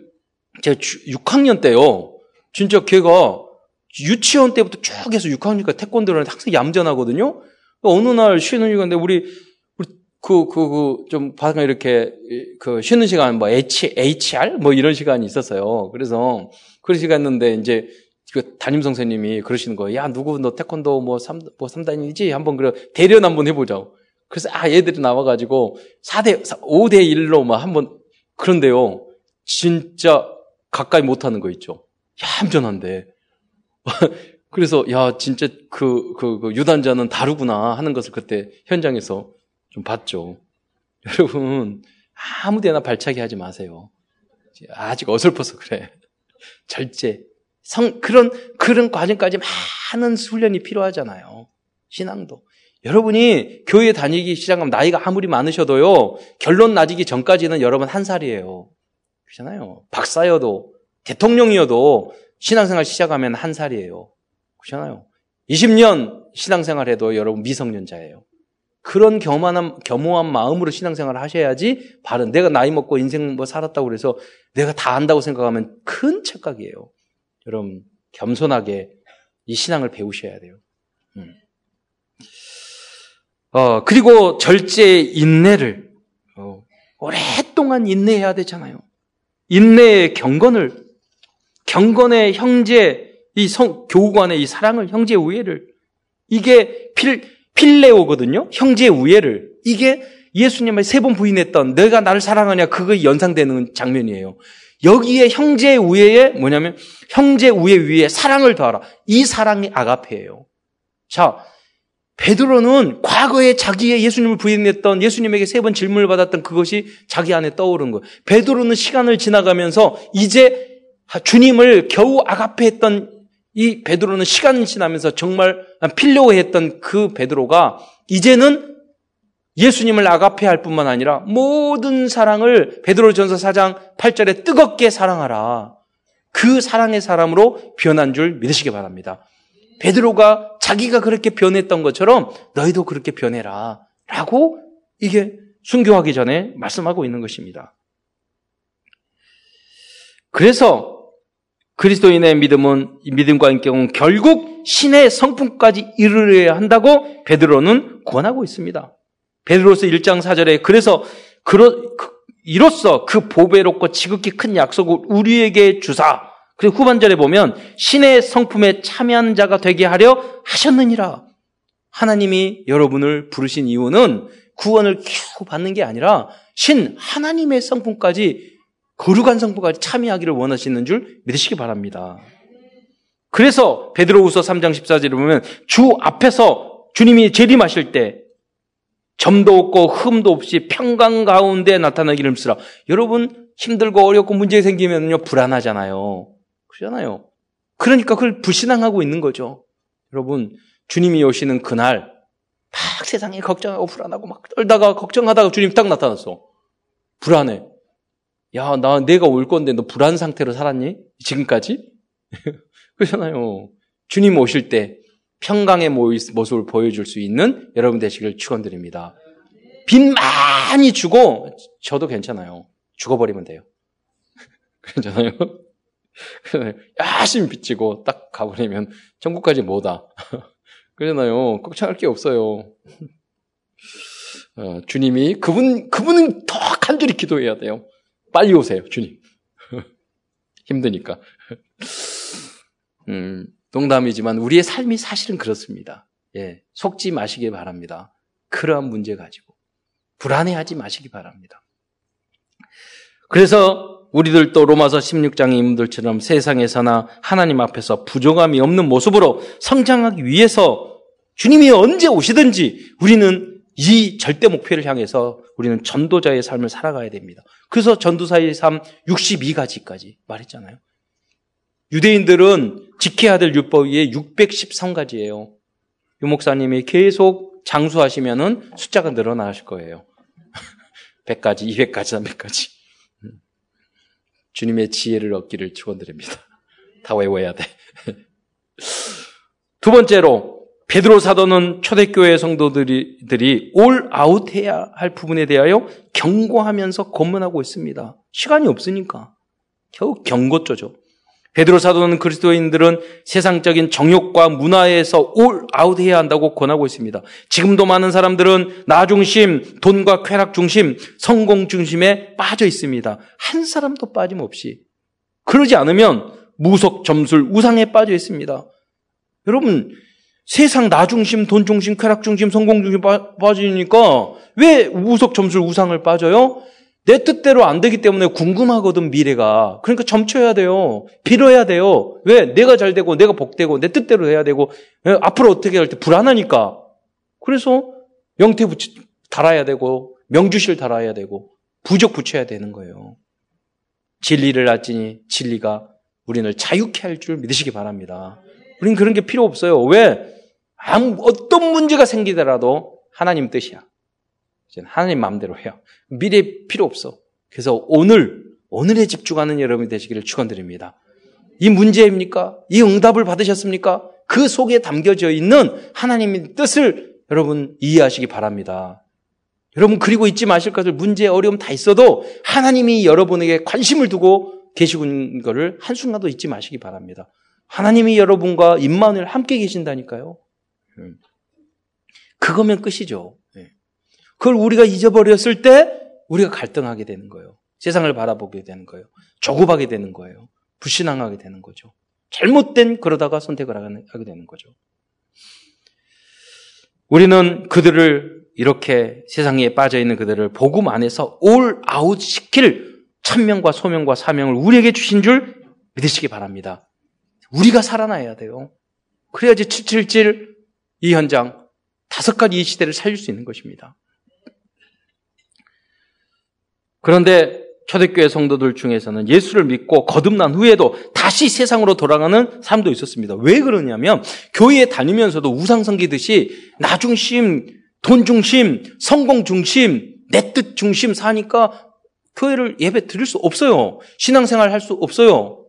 6학년 때요, 진짜 걔가 유치원 때부터 쭉 해서 6학년까지 태권도를 항상 얌전하거든요? 어느 날 쉬는 시간인데, 우리 그, 그, 그, 좀, 바닥에 이렇게, 그, 쉬는 시간, 뭐, H, HR? 뭐, 이런 시간이 있었어요. 그래서, 그런 시간 있는데, 이제, 그, 담임 선생님이 그러시는 거예요. 야, 누구, 너 태권도 뭐, 3, 뭐, 3단이지? 한번, 그래, 대련 한번 해보자고. 그래서, 아, 얘들이 나와가지고, 4대, 5대1로 막 한번, 그런데요, 진짜, 가까이 못하는 거 있죠. 얌전한데. 그래서, 야, 진짜 그, 그, 그, 유단자는 다르구나 하는 것을 그때 현장에서 좀 봤죠. 여러분, 아무 데나 발차기 하지 마세요. 아직 어설퍼서 그래. 절제. 성, 그런, 그런 과정까지 많은 훈련이 필요하잖아요. 신앙도. 여러분이 교회 다니기 시작하면 나이가 아무리 많으셔도요, 결론 나지기 전까지는 여러분 한 살이에요. 그렇잖아요. 박사여도, 대통령이어도 신앙생활 시작하면 한 살이에요. 그렇잖아요. 20년 신앙생활 해도 여러분 미성년자예요. 그런 겸한, 겸허한 마음으로 신앙생활을 하셔야지 바른 내가 나이 먹고 인생 뭐 살았다고 그래서 내가 다 안다고 생각하면 큰 착각이에요. 여러분 겸손하게 이 신앙을 배우셔야 돼요. 음. 어, 그리고 절제 인내를 어, 오랫동안 인내해야 되잖아요. 인내의 경건을 경건의 형제 이 성, 교우간의 이 사랑을 형제 우애를 이게 필 필레오거든요. 형제 우애를 이게 예수님을 세 번 부인했던 내가 나를 사랑하냐 그거 연상되는 장면이에요. 여기에 형제 우애에 뭐냐면 형제 우애 위에 사랑을 더하라. 이 사랑이 아가페예요. 자, 베드로는 과거에 자기의 예수님을 부인했던 예수님에게 세 번 질문을 받았던 그것이 자기 안에 떠오른 거예요. 베드로는 시간을 지나가면서 이제 주님을 겨우 아가페했던 이 베드로는 시간이 지나면서 정말 필요했던 그 베드로가 이제는 예수님을 아가페 할 뿐만 아니라 모든 사랑을 베드로전서 4장 8절에 뜨겁게 사랑하라. 그 사랑의 사람으로 변한 줄 믿으시기 바랍니다. 베드로가 자기가 그렇게 변했던 것처럼 너희도 그렇게 변해라. 라고 이게 순교하기 전에 말씀하고 있는 것입니다. 그래서 그리스도인의 믿음은 믿음과 인격은 결국 신의 성품까지 이르러야 한다고 베드로는 권하고 있습니다. 베드로서 1장 4절에 그래서 그러, 그, 이로써 그 보배롭고 지극히 큰 약속을 우리에게 주사 그리고 후반절에 보면 신의 성품에 참여한 자가 되게 하려 하셨느니라. 하나님이 여러분을 부르신 이유는 구원을 겨우 받는 게 아니라 신 하나님의 성품까지 거룩한 성부까지 참여하기를 원하시는 줄 믿으시기 바랍니다. 그래서 베드로후서 3장 14절에 보면 주 앞에서 주님이 재림하실 때 점도 없고 흠도 없이 평강 가운데 나타나기를 쓰라. 여러분 힘들고 어렵고 문제 생기면요 불안하잖아요. 그러잖아요. 그러니까 그걸 불신앙하고 있는 거죠. 여러분 주님이 오시는 그날 막 세상에 걱정하고 불안하고 막 떨다가 걱정하다가 주님 딱 나타났어. 불안해. 야, 나 내가 올 건데 너 불안 상태로 살았니? 지금까지? 그렇잖아요. 주님 오실 때 평강의 모습을 보여줄 수 있는 여러분 되시길 축원드립니다. 빚 많이 주고 저도 괜찮아요. 죽어버리면 돼요. 괜찮아요? 열심히 빚지고 딱 가버리면 천국까지 못와. 그러잖아요. 걱정할 게 없어요. 어, 주님이 그분 그분은 더 간절히 기도해야 돼요. 빨리 오세요, 주님. 힘드니까. 음, 농담이지만 우리의 삶이 사실은 그렇습니다. 예, 속지 마시기 바랍니다. 그러한 문제 가지고 불안해하지 마시기 바랍니다. 그래서 우리들도 로마서 16장의 인물들처럼 세상에서나 하나님 앞에서 부족함이 없는 모습으로 성장하기 위해서 주님이 언제 오시든지 우리는 이 절대 목표를 향해서 우리는 전도자의 삶을 살아가야 됩니다. 그래서 전도사의 삶 62가지까지 말했잖아요. 유대인들은 지켜야 될 율법이 613가지예요. 유 목사님이 계속 장수하시면은 숫자가 늘어나실 거예요. 100가지, 200가지, 300가지. 주님의 지혜를 얻기를 축원드립니다. 다 외워야 돼. 두 번째로 베드로 사도는 초대교회 성도들이 올 아웃해야 할 부분에 대하여 경고하면서 검문하고 있습니다. 시간이 없으니까 겨우 경고조죠. 베드로 사도는 그리스도인들은 세상적인 정욕과 문화에서 올 아웃해야 한다고 권하고 있습니다. 지금도 많은 사람들은 나 중심, 돈과 쾌락 중심, 성공 중심에 빠져 있습니다. 한 사람도 빠짐없이. 그러지 않으면 무속 점술, 우상에 빠져 있습니다. 여러분, 세상 나 중심, 돈 중심, 쾌락 중심, 성공 중심 빠, 빠지니까 왜 우석 점술 우상을 빠져요? 내 뜻대로 안 되기 때문에 궁금하거든 미래가. 그러니까 점쳐야 돼요. 빌어야 돼요. 왜? 내가 잘 되고 내가 복되고 내 뜻대로 해야 되고 예, 앞으로 어떻게 할 때 불안하니까. 그래서 명태 붙이 달아야 되고 명주실 달아야 되고 부적 붙여야 되는 거예요. 진리를 알지니 진리가 우리를 자유케 할 줄 믿으시기 바랍니다. 우린 그런 게 필요 없어요. 왜? 아무 어떤 문제가 생기더라도 하나님 뜻이야. 하나님 마음대로 해요. 미래 필요 없어. 그래서 오늘 오늘에 집중하는 여러분이 되시기를 축원드립니다. 이 문제입니까? 이 응답을 받으셨습니까? 그 속에 담겨져 있는 하나님의 뜻을 여러분 이해하시기 바랍니다. 여러분 그리고 잊지 마실 것을 문제 어려움 다 있어도 하나님이 여러분에게 관심을 두고 계시고 있는 것을 한순간도 잊지 마시기 바랍니다. 하나님이 여러분과 임만을 함께 계신다니까요. 음. 그거면 끝이죠. 예. 그걸 우리가 잊어버렸을 때 우리가 갈등하게 되는 거예요. 세상을 바라보게 되는 거예요. 조급하게 되는 거예요. 불신앙하게 되는 거죠. 잘못된 그러다가 선택을 하게 되는 거죠. 우리는 그들을 이렇게 세상에 빠져 있는 그들을 복음 안에서 올 아웃 시킬 천명과 소명과 사명을 우리에게 주신 줄 믿으시기 바랍니다. 우리가 살아나야 돼요. 그래야지 777 이 현장 다섯 가지 이 시대를 살릴 수 있는 것입니다. 그런데 초대교회 성도들 중에서는 예수를 믿고 거듭난 후에도 다시 세상으로 돌아가는 사람도 있었습니다. 왜 그러냐면 교회에 다니면서도 우상 섬기듯이 나 중심, 돈 중심, 성공 중심, 내 뜻 중심 사니까 교회를 예배 드릴 수 없어요. 신앙생활 할 수 없어요.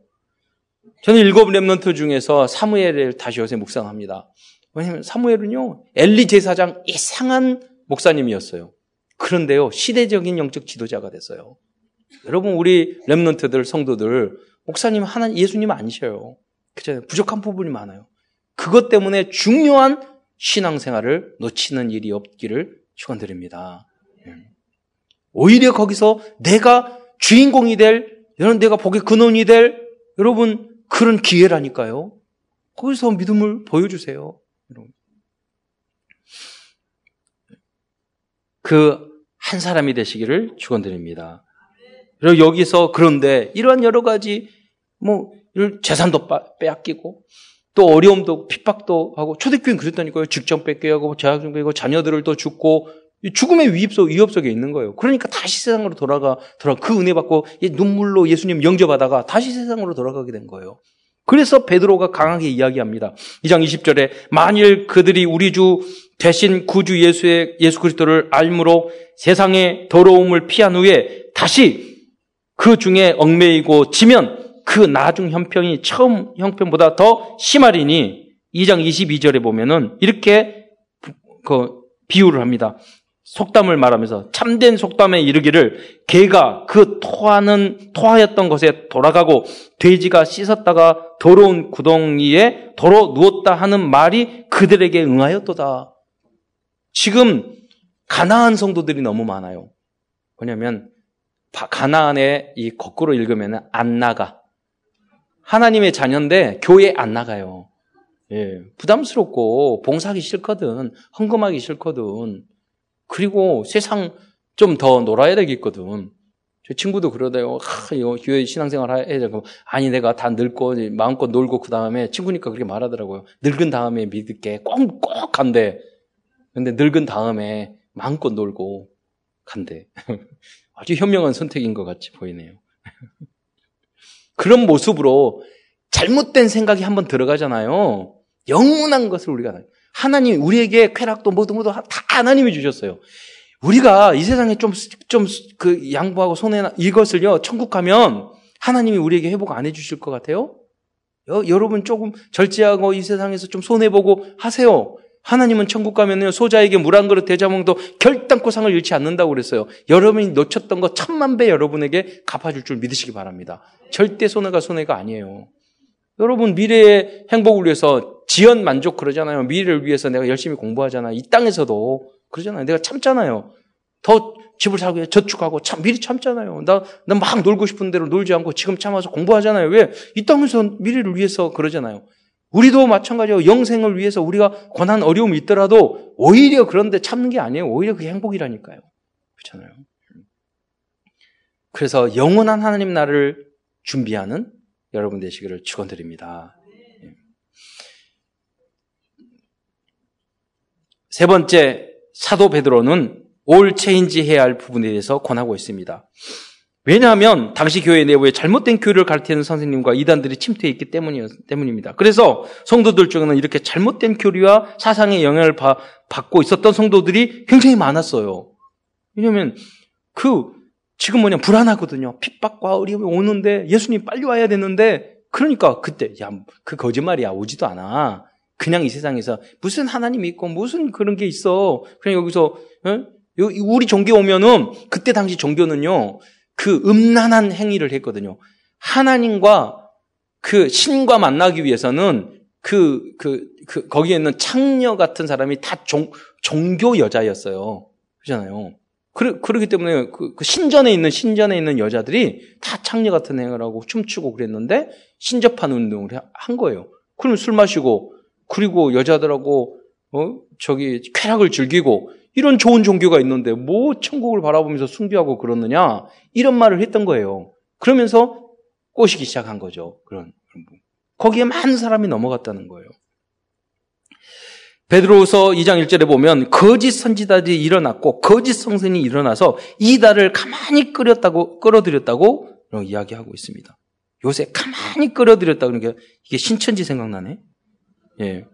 저는 일곱 랩런트 중에서 사무엘을 다시 요새 묵상합니다. 왜냐하면 사무엘은요 엘리 제사장 이상한 목사님이었어요. 그런데요 시대적인 영적 지도자가 됐어요. 여러분 우리 랩런트들 성도들 목사님 하나 예수님 아니셔요. 그죠? 부족한 부분이 많아요. 그것 때문에 중요한 신앙생활을 놓치는 일이 없기를 축원드립니다. 예. 오히려 거기서 내가 주인공이 될 여러분 내가 복의 근원이 될 여러분 그런 기회라니까요. 거기서 믿음을 보여주세요. 그 한 사람이 되시기를 축원드립니다. 그리고 여기서 그런데 이러한 여러 가지 뭐 재산도 빼앗기고 또 어려움도 핍박도 하고 초대교회는 그랬다니까요. 직장 뺏게 하고 재학생 뺏고 자녀들을 또 죽고 죽음의 위협 위협 속에 있는 거예요. 그러니까 다시 세상으로 돌아가 돌아 그 은혜 받고 눈물로 예수님 영접하다가 다시 세상으로 돌아가게 된 거예요. 그래서 베드로가 강하게 이야기합니다. 2장 20절에 만일 그들이 우리 주 대신 구주 예수의 예수 그리스도를 알므로 세상의 더러움을 피한 후에 다시 그 중에 얽매이고 지면 그 나중 형편이 처음 형편보다 더 심하리니 2장 22절에 보면은 이렇게 그 비유를 합니다. 속담을 말하면서 참된 속담에 이르기를 개가 그 토하는 토하였던 것에 돌아가고 돼지가 씻었다가 더러운 구덩이에 도로 누웠다 하는 말이 그들에게 응하였도다. 지금 가나안 성도들이 너무 많아요. 뭐냐면 가나안에 이 거꾸로 읽으면 안 나가. 하나님의 자녀인데 교회 안 나가요. 예, 부담스럽고 봉사하기 싫거든. 헌금하기 싫거든. 그리고 세상 좀 더 놀아야 되겠거든. 제 친구도 그러대요. 하, 이거 교회 신앙생활 해야 되고. 아니, 내가 다 늙고, 마음껏 놀고, 그 다음에 친구니까 그렇게 말하더라고요. 늙은 다음에 믿을게. 꼭, 꼭 간대. 근데 늙은 다음에 마음껏 놀고 간대. 아주 현명한 선택인 것 같이 보이네요. 그런 모습으로 잘못된 생각이 한번 들어가잖아요. 영원한 것을 우리가 하나님이 우리에게 쾌락도 모두 모두 다 하나님이 주셨어요. 우리가 이 세상에 좀 좀 그 양보하고 손해나 이것을요 천국 가면 하나님이 우리에게 회복 안 해주실 것 같아요? 여, 여러분 조금 절제하고 이 세상에서 좀 손해 보고 하세요. 하나님은 천국 가면요 소자에게 물 한 그릇 대자먹도 결단코 상을 잃지 않는다고 그랬어요. 여러분이 놓쳤던 거 천만 배 여러분에게 갚아줄 줄 믿으시기 바랍니다. 절대 손해가 손해가 아니에요. 여러분 미래의 행복을 위해서 지연 만족 그러잖아요. 미래를 위해서 내가 열심히 공부하잖아요. 이 땅에서도 그러잖아요. 내가 참잖아요. 더 집을 사고 저축하고 참 미리 참잖아요. 나나막 놀고 싶은 대로 놀지 않고 지금 참아서 공부하잖아요. 왜? 이 땅에서 미래를 위해서 그러잖아요. 우리도 마찬가지로 영생을 위해서 우리가 고난 어려움이 있더라도 오히려 그런데 참는 게 아니에요. 오히려 그게 행복이라니까요. 그렇잖아요. 그래서 영원한 하나님 나라를 준비하는 여러분 되시기를 축원드립니다. 세 번째 사도 베드로는 올 체인지 해야 할 부분에 대해서 권하고 있습니다. 왜냐하면 당시 교회 내부에 잘못된 교리를 가르치는 선생님과 이단들이 침투해 있기 때문입니다. 그래서 성도들 중에는 이렇게 잘못된 교리와 사상의 영향을 받고 있었던 성도들이 굉장히 많았어요. 왜냐하면 그 지금 뭐냐 불안하거든요. 핍박과 어려움이 오는데 예수님 빨리 와야 되는데 그러니까 그때 야 그 거짓말이야 오지도 않아. 그냥 이 세상에서 무슨 하나님이 있고 무슨 그런 게 있어. 그냥 여기서 어? 우리 종교 오면은 그때 당시 종교는요 그 음란한 행위를 했거든요. 하나님과 그 신과 만나기 위해서는 그, 그, 그, 거기에 있는 창녀 같은 사람이 다 종, 종교 여자였어요. 그잖아요. 그러, 그렇기 때문에 그, 그, 신전에 있는, 신전에 있는 여자들이 다 창녀 같은 행위를 하고 춤추고 그랬는데 신접한 운동을 한 거예요. 그럼 술 마시고, 그리고 여자들하고, 어, 저기, 쾌락을 즐기고, 이런 좋은 종교가 있는데 뭐 천국을 바라보면서 숭배하고 그러느냐 이런 말을 했던 거예요. 그러면서 꼬시기 시작한 거죠. 그런 거기에 많은 사람이 넘어갔다는 거예요. 베드로서 2장 1절에 보면 거짓 선지자들이 일어났고 거짓 성선이 일어나서 이달을 가만히 끌었다고 끌어들였다고 이야기하고 있습니다. 요새 가만히 끌어들였다 그러니까 이게 신천지 생각나네. 예.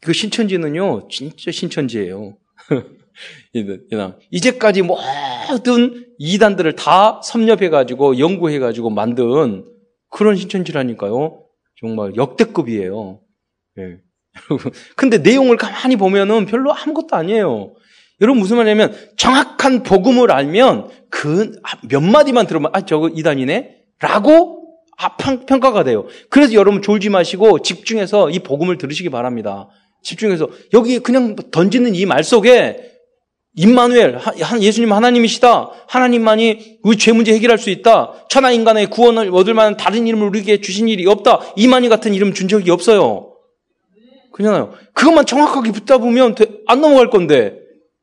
그 신천지는요, 진짜 신천지예요. 이제까지 모든 이단들을 다 섭렵해가지고 연구해가지고 만든 그런 신천지라니까요. 정말 역대급이에요. 예. 근데 내용을 가만히 보면은 별로 아무것도 아니에요. 여러분 무슨 말이냐면 정확한 복음을 알면 그 몇 마디만 들으면 아 저거 이단이네 라고 평가가 돼요. 그래서 여러분 졸지 마시고 집중해서 이 복음을 들으시기 바랍니다. 집중해서 여기 그냥 던지는 이 말 속에 임마누엘, 예수님 하나님이시다. 하나님만이 우리 죄 문제 해결할 수 있다. 천하 인간의 구원을 얻을 만한 다른 이름을 우리에게 주신 일이 없다. 이만희 같은 이름 준 적이 없어요. 그잖아요. 그것만 정확하게 붙다 보면 안 넘어갈 건데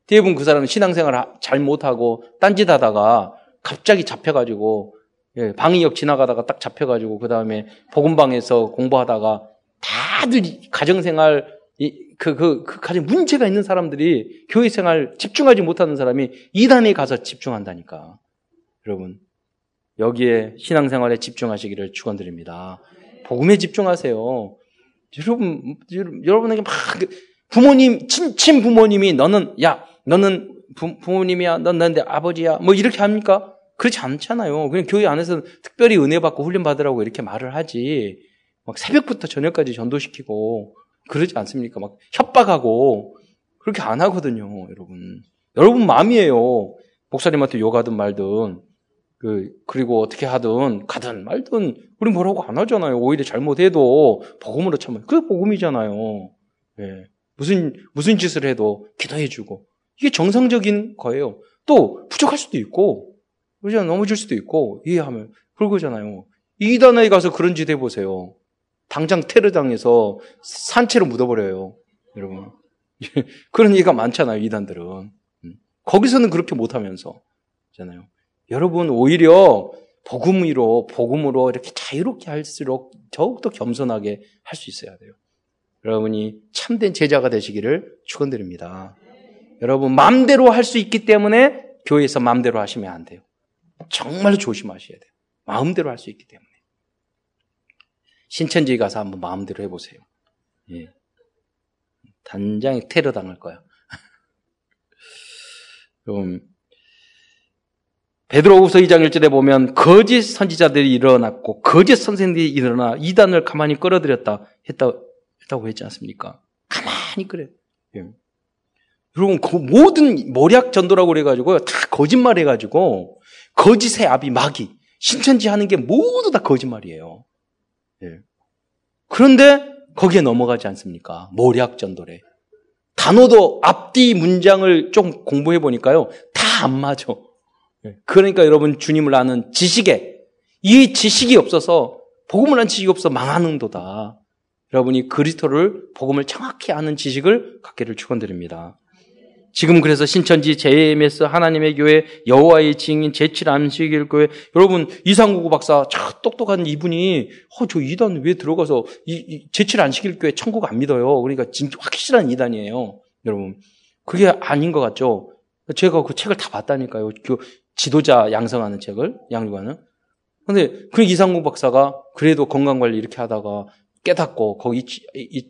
대부분 그 사람은 신앙생활 잘 못하고 딴짓하다가 갑자기 잡혀가지고 예, 방위역 지나가다가 딱 잡혀가지고 그 다음에 복음방에서 공부하다가 다들 가정생활 그, 그, 그 가장 문제가 있는 사람들이 교회 생활 집중하지 못하는 사람이 이단에 가서 집중한다니까. 여러분, 여기에 신앙생활에 집중하시기를 축원드립니다. 복음에 집중하세요. 여러분, 여러분에게 막그 부모님, 친, 친 부모님이 너는, 야, 너는 부, 부모님이야, 넌 나한테 아버지야, 뭐 이렇게 합니까? 그렇지 않잖아요. 그냥 교회 안에서 특별히 은혜 받고 훈련 받으라고 이렇게 말을 하지. 막 새벽부터 저녁까지 전도시키고, 그러지 않습니까? 막 협박하고 그렇게 안 하거든요, 여러분. 여러분 마음이에요. 목사님한테 욕하든 말든 그 그리고 어떻게 하든 가든 말든 우리 뭐라고 안 하잖아요. 오히려 잘못해도 복음으로 참아. 그게 복음이잖아요. 예. 무슨 무슨 짓을 해도 기도해주고 이게 정상적인 거예요. 또 부족할 수도 있고 그러지 넘어질 수도 있고 이해하면 그러잖아요. 이단에 가서 그런 짓 해보세요. 당장 테러 당해서 산채로 묻어버려요. 여러분. 그런 얘기가 많잖아요, 이단들은. 음. 거기서는 그렇게 못하면서. 잖아요. 여러분, 오히려 복음으로, 복음으로 이렇게 자유롭게 할수록 더욱더 겸손하게 할 수 있어야 돼요. 여러분이 참된 제자가 되시기를 축원드립니다. 여러분, 마음대로 할 수 있기 때문에 교회에서 마음대로 하시면 안 돼요. 정말 조심하셔야 돼요. 마음대로 할 수 있기 때문에. 신천지 가서 한번 마음대로 해보세요. 예. 단장에 테러 당할 거야. 그럼 베드로후서 2장 1절에 보면 거짓 선지자들이 일어났고 거짓 선생들이 일어나 이단을 가만히 끌어들였다 했다 했다고 했지 않습니까? 가만히 끌어. 예. 여러분 그 모든 모략 전도라고 그래가지고 다 거짓말 해가지고 거짓의 아비 마귀 신천지 하는 게 모두 다 거짓말이에요. 예. 그런데 거기에 넘어가지 않습니까? 모략 전도래. 단어도 앞뒤 문장을 좀 공부해 보니까요. 다 안 맞아. 예. 그러니까 여러분 주님을 아는 지식에 이 지식이 없어서 복음을 아는 지식이 없어 망하는 도다. 여러분이 그리스도를 복음을 정확히 아는 지식을 갖기를 축원드립니다. 지금 그래서 신천지 JMS 하나님의 교회 여호와의 증인 제칠 안식일 교회 여러분 이상구 박사 참 똑똑한 이분이 어, 저 이단 왜 들어가서 이, 이 제칠 안식일 교회 천국 안 믿어요. 그러니까 진짜 확실한 이단이에요. 여러분 그게 아닌 것 같죠. 제가 그 책을 다 봤다니까요. 그 지도자 양성하는 책을 양육하는. 근데 그 이상국 박사가 그래도 건강 관리 이렇게 하다가 깨닫고 거기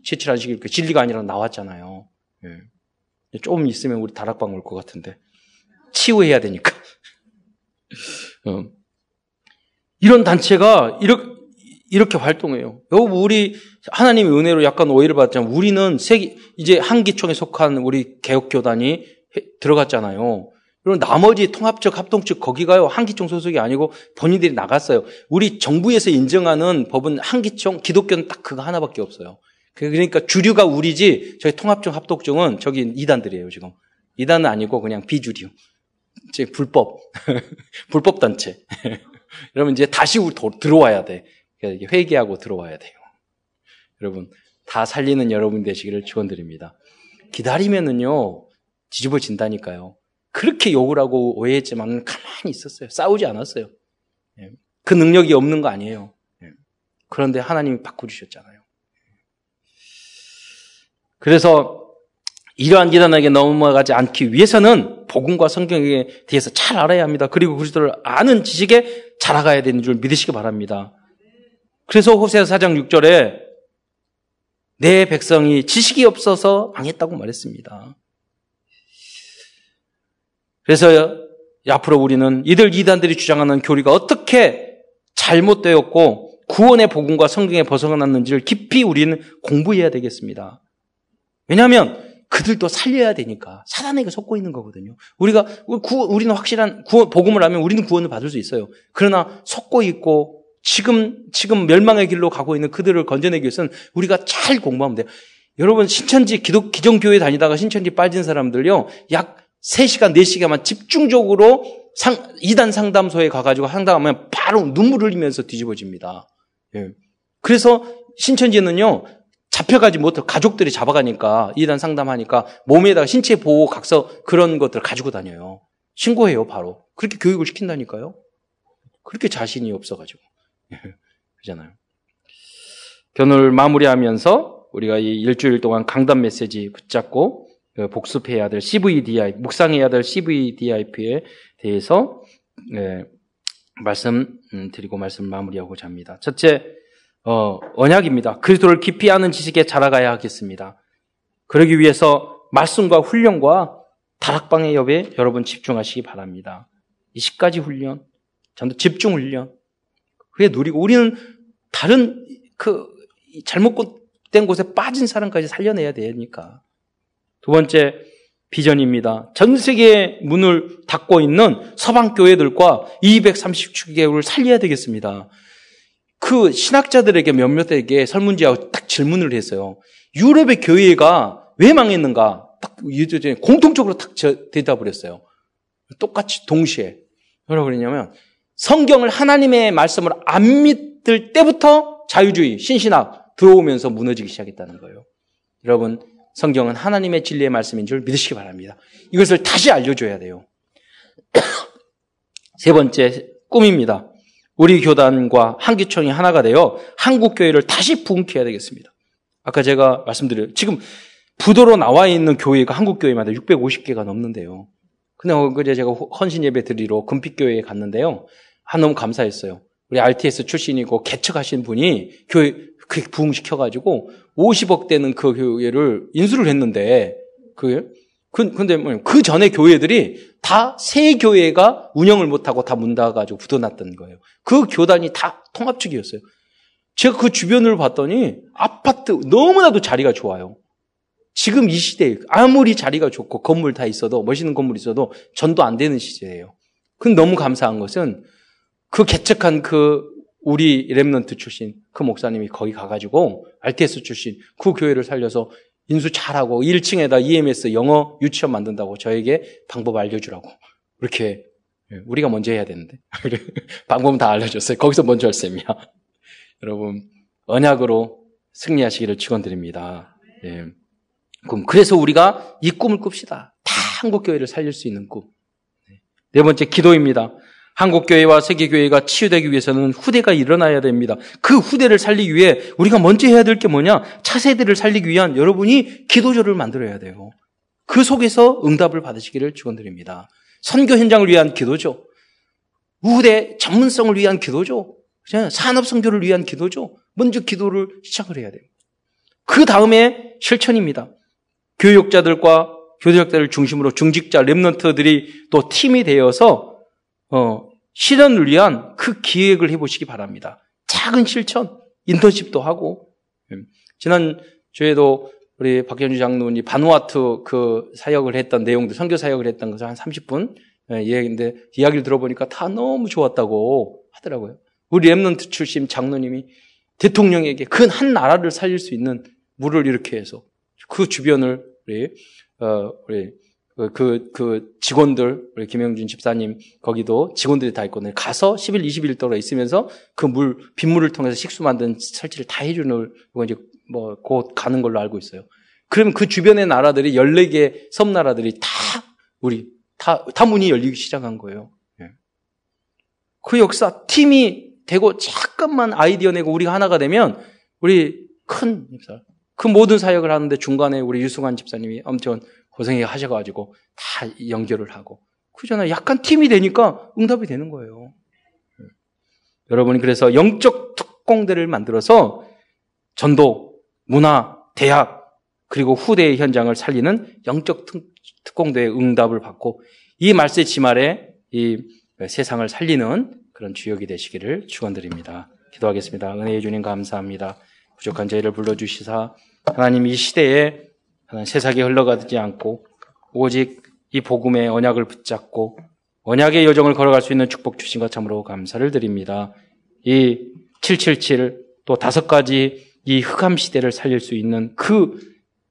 채칠한 식이 그 진리가 아니라 나왔잖아요. 예. 좀 있으면 우리 다락방 올 것 같은데 치유해야 되니까. 어. 이런 단체가 이렇게 이렇게 활동해요. 여러분, 우리 하나님의 은혜로 약간 오해를 받았잖아요. 우리는 세계, 이제 한기총에 속한 우리 개혁교단이 들어갔잖아요. 그럼 나머지 통합적 합동측 거기가요 한기총 소속이 아니고 본인들이 나갔어요. 우리 정부에서 인정하는 법은 한기총 기독교는 딱 그거 하나밖에 없어요. 그러니까 주류가 우리지 저희 통합적 합동층은 저기 이단들이에요 지금. 이단은 아니고 그냥 비주류. 이제 불법 불법 단체. 여러분 이제 다시 우리 들어와야 돼. 회개하고 들어와야 돼요. 여러분 다 살리는 여러분 되시기를 축원드립니다. 기다리면은요 뒤집어진다니까요. 그렇게 욕을 하고 오해했지만 가만히 있었어요. 싸우지 않았어요. 예. 그 능력이 없는 거 아니에요. 예. 그런데 하나님이 바꾸주셨잖아요. 그래서 이러한 기단에게 넘어가지 않기 위해서는 복음과 성경에 대해서 잘 알아야 합니다. 그리고 그리스도를 아는 지식에 자라가야 되는 줄 믿으시기 바랍니다. 그래서 호세아 4장 6절에 내 백성이 지식이 없어서 망했다고 말했습니다. 그래서 앞으로 우리는 이들 이단들이 주장하는 교리가 어떻게 잘못되었고 구원의 복음과 성경에 벗어났는지를 깊이 우리는 공부해야 되겠습니다. 왜냐하면 그들도 살려야 되니까 사단에게 속고 있는 거거든요. 우리가 구, 우리는 확실한 구원, 복음을 하면 우리는 구원을 받을 수 있어요. 그러나 속고 있고 지금 지금 멸망의 길로 가고 있는 그들을 건져내기 위해서는 우리가 잘 공부하면 돼요. 여러분 신천지 기독 기존교회 다니다가 신천지 빠진 사람들요 약 3시간, 4시간만 집중적으로 상, 2단 상담소에 가가지고 상담하면 바로 눈물 흘리면서 뒤집어집니다. 예. 그래서 신천지는요, 잡혀가지 못해 가족들이 잡아가니까, 2단 상담하니까 몸에다가 신체 보호 각서 그런 것들 을 가지고 다녀요. 신고해요, 바로. 그렇게 교육을 시킨다니까요. 그렇게 자신이 없어가지고. 예. 그잖아요. 견을 마무리하면서 우리가 이 일주일 동안 강단 메시지 붙잡고 그 복습해야 될 CVDI, 묵상해야 될 CVDIP에 대해서 네, 말씀 음, 드리고 말씀 마무리하고자 합니다. 첫째, 어, 언약입니다. 그리스도를 깊이 아는 지식에 자라가야 하겠습니다. 그러기 위해서 말씀과 훈련과 다락방의 옆에 여러분 집중하시기 바랍니다. 20가지 훈련, 전도 집중 훈련. 그게 누리고 우리는 다른 그 잘못된 곳에 빠진 사람까지 살려내야 되니까. 두 번째 비전입니다. 전 세계의 문을 닫고 있는 서방 교회들과 230개국을 살려야 되겠습니다. 그 신학자들에게 몇몇에게 설문지하고 딱 질문을 했어요. 유럽의 교회가 왜 망했는가? 딱 공통적으로 딱 대답을 했어요. 똑같이 동시에. 뭐라고 그랬냐면 성경을 하나님의 말씀을 안 믿을 때부터 자유주의, 신신학 들어오면서 무너지기 시작했다는 거예요. 여러분, 성경은 하나님의 진리의 말씀인 줄 믿으시기 바랍니다. 이것을 다시 알려줘야 돼요. 세 번째, 꿈입니다. 우리 교단과 한기총이 하나가 되어 한국교회를 다시 부흥해야 되겠습니다. 아까 제가 말씀드려요. 지금 부도로 나와 있는 교회가 한국교회마다 650개가 넘는데요. 근데 어제 제가 헌신 예배 드리러 금빛교회에 갔는데요. 아, 너무 감사했어요. 우리 RTS 출신이고 개척하신 분이 교회 그 부흥시켜가지고 50억 되는 그 교회를 인수를 했는데 그 근데 뭐그 전에 교회들이 다새 교회가 운영을 못하고 다 문 닫아가지고 붙어놨던 거예요. 그 교단이 다 통합측이었어요. 제가 그 주변을 봤더니 아파트 너무나도 자리가 좋아요. 지금 이 시대에 아무리 자리가 좋고 건물 다 있어도 멋있는 건물 있어도 전도 안 되는 시대예요. 근데 너무 감사한 것은 그 개척한 그 우리 랩런트 출신 그 목사님이 거기 가가지고 RTS 출신 그 교회를 살려서 인수 잘하고 1층에다 EMS 영어 유치원 만든다고 저에게 방법 알려주라고 그렇게 예, 우리가 먼저 해야 되는데 방법은 다 알려줬어요. 거기서 먼저 할 셈이야. 여러분 언약으로 승리하시기를 축원드립니다. 예. 그럼 그래서 우리가 이 꿈을 꿉시다. 다 한국 교회를 살릴 수 있는 꿈. 네 번째 기도입니다. 한국교회와 세계교회가 치유되기 위해서는 후대가 일어나야 됩니다. 그 후대를 살리기 위해 우리가 먼저 해야 될 게 뭐냐? 차세대를 살리기 위한 여러분이 기도조를 만들어야 돼요. 그 속에서 응답을 받으시기를 축원드립니다. 선교 현장을 위한 기도죠. 우대 전문성을 위한 기도죠. 산업 성교를 위한 기도죠. 먼저 기도를 시작을 해야 돼요. 그 다음에 실천입니다. 교육자들과 교대학자를 중심으로 중직자 랩런트들이 또 팀이 되어서 어, 실현을 위한 그 기획을 해보시기 바랍니다. 작은 실천, 인턴십도 하고 음, 지난 주에도 우리 박현주 장로님이 바누아투 그 사역을 했던 내용도 선교 사역을 했던 것을 한 30분 예, 이야기인데 이야기를 들어보니까 다 너무 좋았다고 하더라고요. 우리 랩런트 출신 장로님이 대통령에게 그한 나라를 살릴 수 있는 물을 이렇게 해서 그 주변을 우리 어 우리 그, 그 직원들, 우리 김영준 집사님, 거기도 직원들이 다 있거든요. 가서 10일, 20일 동안 있으면서 그 물, 빗물을 통해서 식수 만든 설치를 다 해주는, 이거 이제 뭐, 곧 가는 걸로 알고 있어요. 그러면 그 주변의 나라들이 14개 섬나라들이 다, 우리, 다, 다 문이 열리기 시작한 거예요. 예. 그 역사, 팀이 되고 잠깐만 아이디어 내고 우리가 하나가 되면, 우리 큰, 그 모든 사역을 하는데 중간에 우리 유승환 집사님이 엄청 고생이 하셔가지고 다 연결을 하고. 그잖아요. 약간 팀이 되니까 응답이 되는 거예요. 여러분이 그래서 영적 특공대를 만들어서 전도, 문화, 대학, 그리고 후대의 현장을 살리는 영적 특공대의 응답을 받고 이 말세 지말에 이 세상을 살리는 그런 주역이 되시기를 축원드립니다. 기도하겠습니다. 은혜의 주님 감사합니다. 부족한 저희를 불러주시사 하나님 이 시대에 세상에 흘러가지 않고 오직 이 복음의 언약을 붙잡고 언약의 여정을 걸어갈 수 있는 축복 주신 것 참으로 감사를 드립니다. 이 777 또 다섯 가지 이 흑암 시대를 살릴 수 있는 그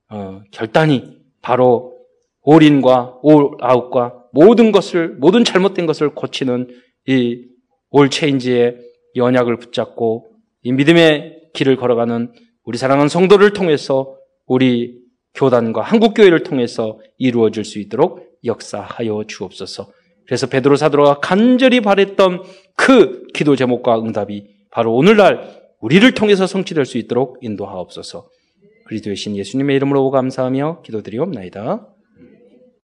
어, 결단이 바로 올인과 올아웃과 모든 것을 모든 잘못된 것을 고치는 이 올체인지의 이 언약을 붙잡고 이 믿음의 길을 걸어가는 우리 사랑하는 성도를 통해서 우리 교단과 한국교회를 통해서 이루어질 수 있도록 역사하여 주옵소서. 그래서 베드로 사도가 간절히 바랬던 그 기도 제목과 응답이 바로 오늘날 우리를 통해서 성취될 수 있도록 인도하옵소서. 그리스도의 신 예수님의 이름으로 감사하며 기도드리옵나이다.